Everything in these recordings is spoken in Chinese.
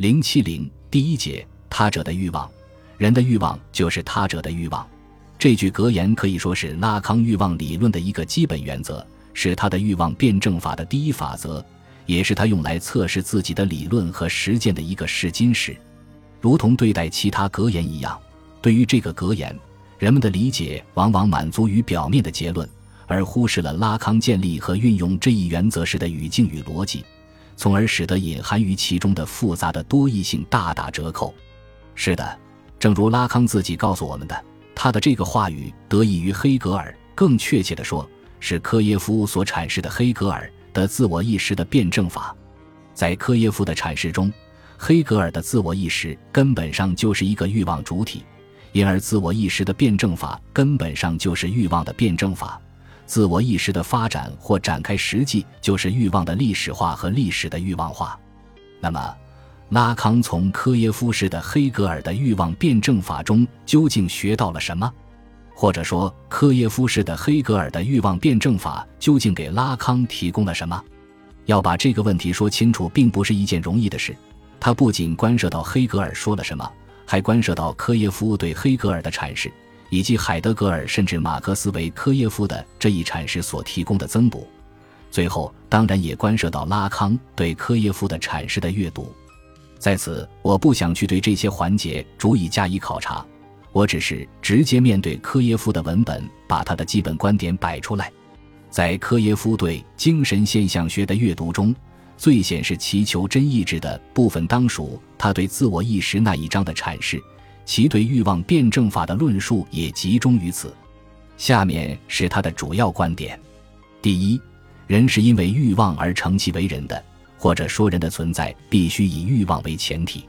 零七零第一节，他者的欲望，人的欲望就是他者的欲望。这句格言可以说是拉康欲望理论的一个基本原则，是他的欲望辩证法的第一法则，也是他用来测试自己的理论和实践的一个试金石。如同对待其他格言一样，对于这个格言，人们的理解往往满足于表面的结论，而忽视了拉康建立和运用这一原则时的语境与逻辑，从而使得隐含于其中的复杂的多义性大打折扣。是的，正如拉康自己告诉我们的。他的这个话语得益于黑格尔，更确切地说，是科耶夫所阐释的黑格尔的自我意识的辩证法。在科耶夫的阐释中，黑格尔的自我意识根本上就是一个欲望主体，因而自我意识的辩证法根本上就是欲望的辩证法。自我意识的发展或展开，实际就是欲望的历史化和历史的欲望化。那么，拉康从科耶夫式的黑格尔的欲望辩证法中究竟学到了什么？或者说，科耶夫式的黑格尔的欲望辩证法究竟给拉康提供了什么？要把这个问题说清楚，并不是一件容易的事。它不仅关涉到黑格尔说了什么，还关涉到科耶夫对黑格尔的阐释，以及海德格尔甚至马克思为科耶夫的这一阐释所提供的增补。最后，当然也关涉到拉康对科耶夫的阐释的阅读。在此，我不想去对这些环节逐一加以考察，我只是直接面对科耶夫的文本，把他的基本观点摆出来。在科耶夫对精神现象学的阅读中，最显示祈求真意志的部分，当属他对自我意识那一章的阐释，其对欲望辩证法的论述也集中于此。下面是他的主要观点：第一，人是因为欲望而成其为人的。或者说，人的存在必须以欲望为前提。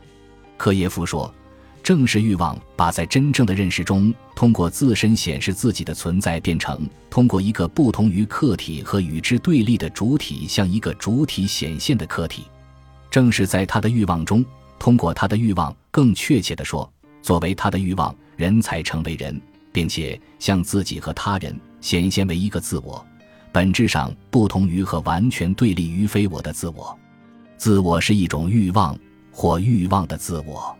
科耶夫说，正是欲望把在真正的认识中，通过自身显示自己的存在，变成通过一个不同于客体和与之对立的主体向一个主体显现的客体。正是在他的欲望中，通过他的欲望，更确切地说，作为他的欲望，人才成为人，并且向自己和他人显现为一个自我。本质上不同于和完全对立于非我的自我，自我是一种欲望或欲望的自我。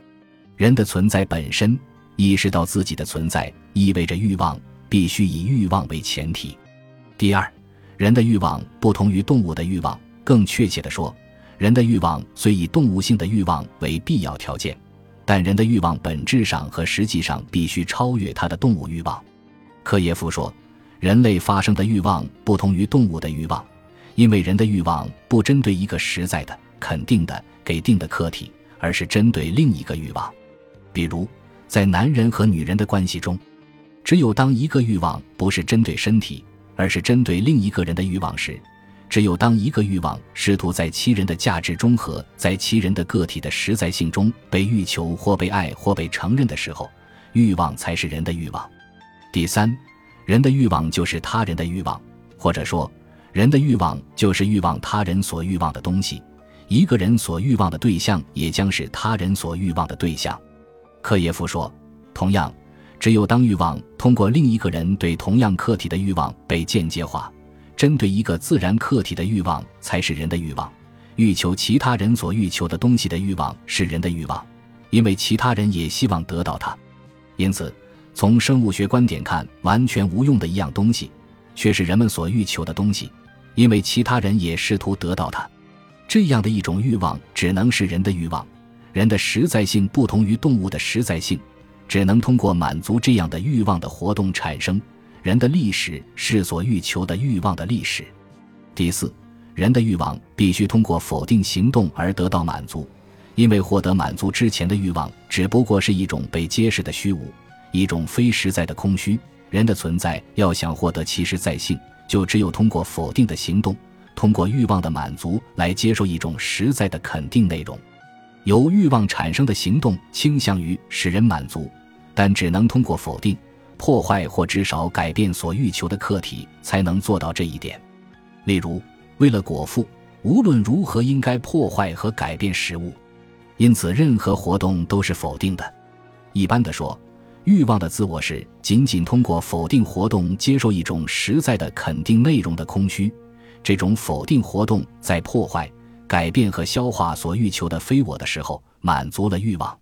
人的存在本身，意识到自己的存在，意味着欲望必须以欲望为前提。第二，人的欲望不同于动物的欲望，更确切地说，人的欲望虽以动物性的欲望为必要条件，但人的欲望本质上和实际上必须超越他的动物欲望。科耶夫说。人类发生的欲望不同于动物的欲望，因为人的欲望不针对一个实在的、肯定的、给定的客体，而是针对另一个欲望。比如，在男人和女人的关系中，只有当一个欲望不是针对身体，而是针对另一个人的欲望时，只有当一个欲望试图在其人的价值中和在其人的个体的实在性中被欲求或被爱或被承认的时候，欲望才是人的欲望。第三。人的欲望就是他人的欲望，或者说，人的欲望就是欲望他人所欲望的东西。一个人所欲望的对象，也将是他人所欲望的对象。克耶夫说，同样，只有当欲望通过另一个人对同样客体的欲望被间接化，针对一个自然客体的欲望才是人的欲望。欲求其他人所欲求的东西的欲望是人的欲望，因为其他人也希望得到它。因此。从生物学观点看，完全无用的一样东西，却是人们所欲求的东西，因为其他人也试图得到它。这样的一种欲望，只能是人的欲望。人的实在性不同于动物的实在性，只能通过满足这样的欲望的活动产生。人的历史是所欲求的欲望的历史。第四，人的欲望必须通过否定行动而得到满足，因为获得满足之前的欲望只不过是一种被揭示的虚无。一种非实在的空虚，人的存在要想获得其实在性，就只有通过否定的行动，通过欲望的满足来接受一种实在的肯定内容。由欲望产生的行动倾向于使人满足，但只能通过否定、破坏或至少改变所欲求的客体才能做到这一点。例如，为了果腹，无论如何应该破坏和改变食物，因此任何活动都是否定的。一般的说。欲望的自我是仅仅通过否定活动接受一种实在的肯定内容的空虚，这种否定活动在破坏、改变和消化所欲求的非我的时候，满足了欲望。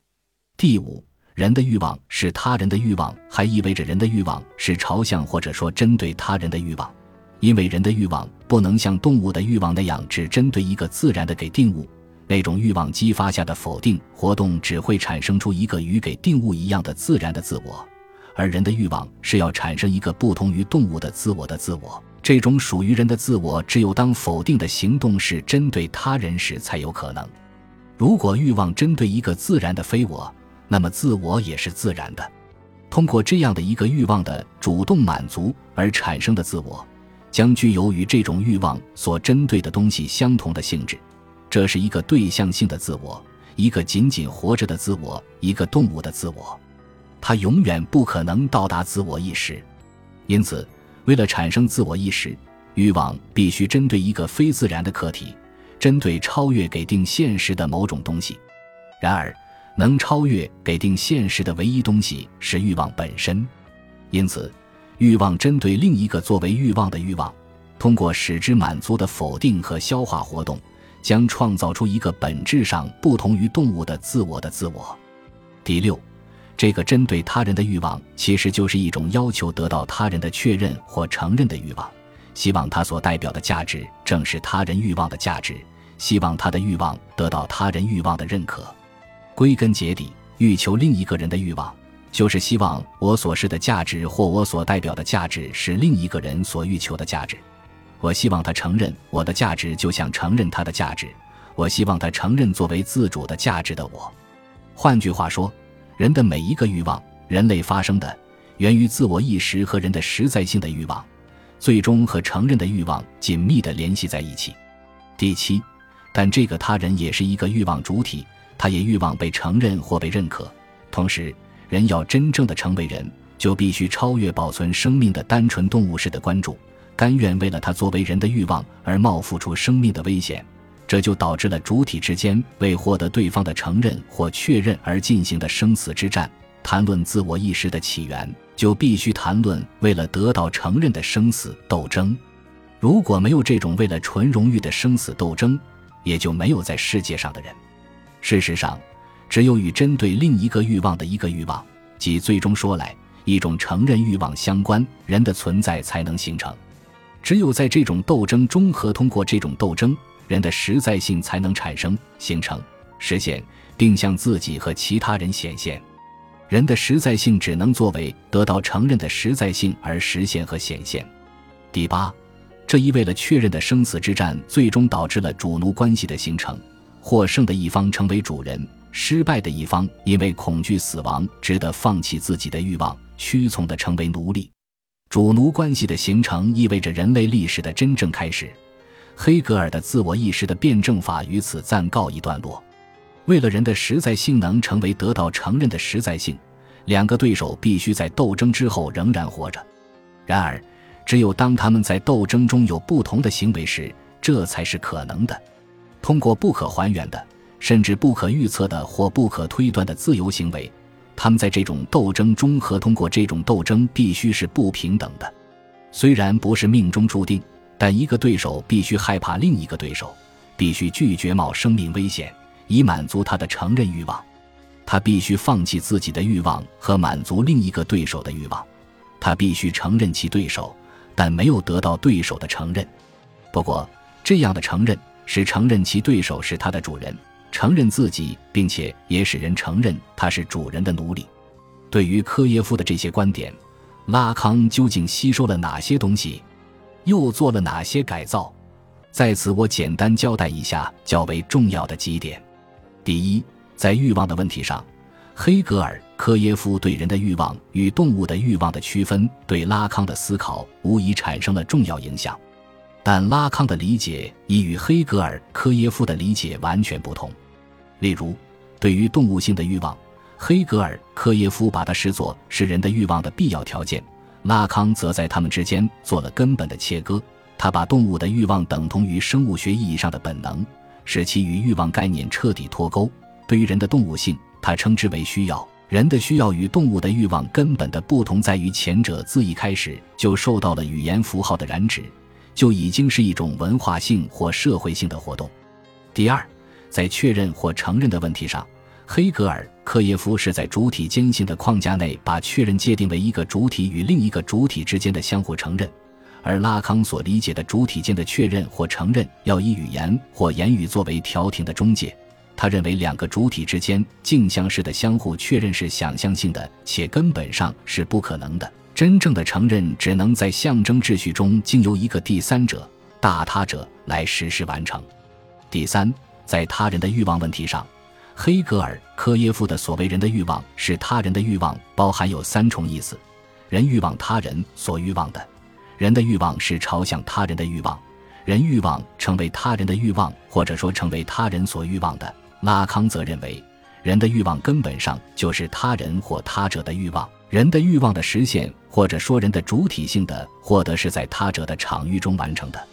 第五，人的欲望是他人的欲望，还意味着人的欲望是朝向或者说针对他人的欲望，因为人的欲望不能像动物的欲望那样只针对一个自然的给定物，那种欲望激发下的否定活动只会产生出一个与给定物一样的自然的自我，而人的欲望是要产生一个不同于动物的自我的自我。这种属于人的自我，只有当否定的行动是针对他人时才有可能。如果欲望针对一个自然的非我，那么，自我也是自然的。通过这样的一个欲望的主动满足而产生的自我，将具有与这种欲望所针对的东西相同的性质。这是一个对象性的自我，一个仅仅活着的自我，一个动物的自我。它永远不可能到达自我意识。因此，为了产生自我意识，欲望必须针对一个非自然的客体，针对超越给定现实的某种东西。然而，能超越给定现实的唯一东西是欲望本身，因此，欲望针对另一个作为欲望的欲望，通过使之满足的否定和消化活动，将创造出一个本质上不同于动物的自我的自我。第六，这个针对他人的欲望，其实就是一种要求得到他人的确认或承认的欲望，希望他所代表的价值正是他人欲望的价值，希望他的欲望得到他人欲望的认可。归根结底，欲求另一个人的欲望，就是希望我所示的价值或我所代表的价值是另一个人所欲求的价值。我希望他承认我的价值，就像承认他的价值。我希望他承认作为自主的价值的我。换句话说，人的每一个欲望，人类发生的源于自我意识和人的实在性的欲望，最终和承认的欲望紧密地联系在一起。第七，但这个他人也是一个欲望主体。他也欲望被承认或被认可，同时，人要真正的成为人，就必须超越保存生命的单纯动物式的关注，甘愿为了他作为人的欲望而冒付出生命的危险。这就导致了主体之间为获得对方的承认或确认而进行的生死之战。谈论自我意识的起源，就必须谈论为了得到承认的生死斗争。如果没有这种为了纯荣誉的生死斗争，也就没有在世界上的人。事实上，只有与针对另一个欲望的一个欲望，即最终说来一种承认欲望相关，人的存在才能形成。只有在这种斗争中和通过这种斗争，人的实在性才能产生、形成、实现，并向自己和其他人显现。人的实在性只能作为得到承认的实在性而实现和显现。第八，这一为了确认的生死之战，最终导致了主奴关系的形成。获胜的一方成为主人，失败的一方因为恐惧死亡，只得放弃自己的欲望，屈从的成为奴隶。主奴关系的形成意味着人类历史的真正开始。黑格尔的自我意识的辩证法于此暂告一段落。为了人的实在性能成为得到承认的实在性，两个对手必须在斗争之后仍然活着。然而，只有当他们在斗争中有不同的行为时，这才是可能的。通过不可还原的，甚至不可预测的或不可推断的自由行为，他们在这种斗争中和通过这种斗争必须是不平等的。虽然不是命中注定，但一个对手必须害怕另一个对手，必须拒绝冒生命危险以满足他的承认欲望。他必须放弃自己的欲望和满足另一个对手的欲望。他必须承认其对手，但没有得到对手的承认。不过，这样的承认。是承认其对手是他的主人，承认自己，并且也使人承认他是主人的奴隶。对于科耶夫的这些观点，拉康究竟吸收了哪些东西，又做了哪些改造？在此，我简单交代一下较为重要的几点。第一，在欲望的问题上，黑格尔、科耶夫对人的欲望与动物的欲望的区分，对拉康的思考无疑产生了重要影响。但拉康的理解已与黑格尔、科耶夫的理解完全不同。例如，对于动物性的欲望，黑格尔、科耶夫把它视作是人的欲望的必要条件；拉康则在他们之间做了根本的切割。他把动物的欲望等同于生物学意义上的本能，使其与欲望概念彻底脱钩。对于人的动物性，他称之为需要。人的需要与动物的欲望根本的不同在于，前者自一开始就受到了语言符号的染指。就已经是一种文化性或社会性的活动。第二，在确认或承认的问题上，黑格尔、科耶夫是在主体间性的框架内把确认界定为一个主体与另一个主体之间的相互承认，而拉康所理解的主体间的确认或承认要以语言或言语作为调停的中介。他认为两个主体之间镜像式的相互确认是想象性的，且根本上是不可能的。真正的承认只能在象征秩序中经由一个第三者、大他者来实施完成。第三，在他人的欲望问题上，黑格尔、科耶夫的所谓“人的欲望”是他人的欲望，包含有三重意思：人欲望他人所欲望的，人的欲望是朝向他人的欲望，人欲望成为他人的欲望，或者说成为他人所欲望的。拉康则认为，人的欲望根本上就是他人或他者的欲望，人的欲望的实现，或者说人的主体性的获得，是在他者的场域中完成的。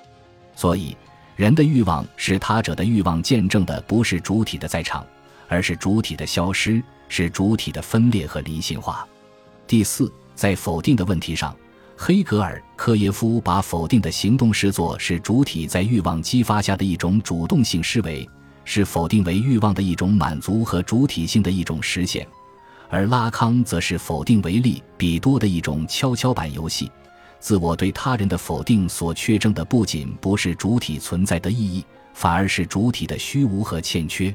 所以，人的欲望是他者的欲望见证的，不是主体的在场，而是主体的消失，是主体的分裂和离心化。第四，在否定的问题上，黑格尔、科耶夫把否定的行动视作是主体在欲望激发下的一种主动性思维。是否定为欲望的一种满足和主体性的一种实现，而拉康则是否定为利比多的一种跷跷板游戏。自我对他人的否定所确证的不仅不是主体存在的意义，反而是主体的虚无和欠缺。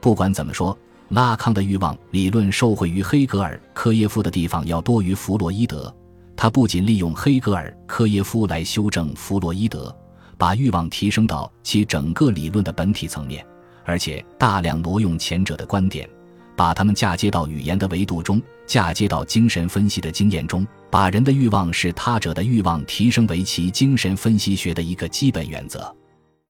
不管怎么说，拉康的欲望理论受惠于黑格尔、科耶夫的地方要多于弗洛伊德。他不仅利用黑格尔、科耶夫来修正弗洛伊德，把欲望提升到其整个理论的本体层面。而且大量挪用前者的观点，把它们嫁接到语言的维度中，嫁接到精神分析的经验中，把人的欲望是他者的欲望提升为其精神分析学的一个基本原则。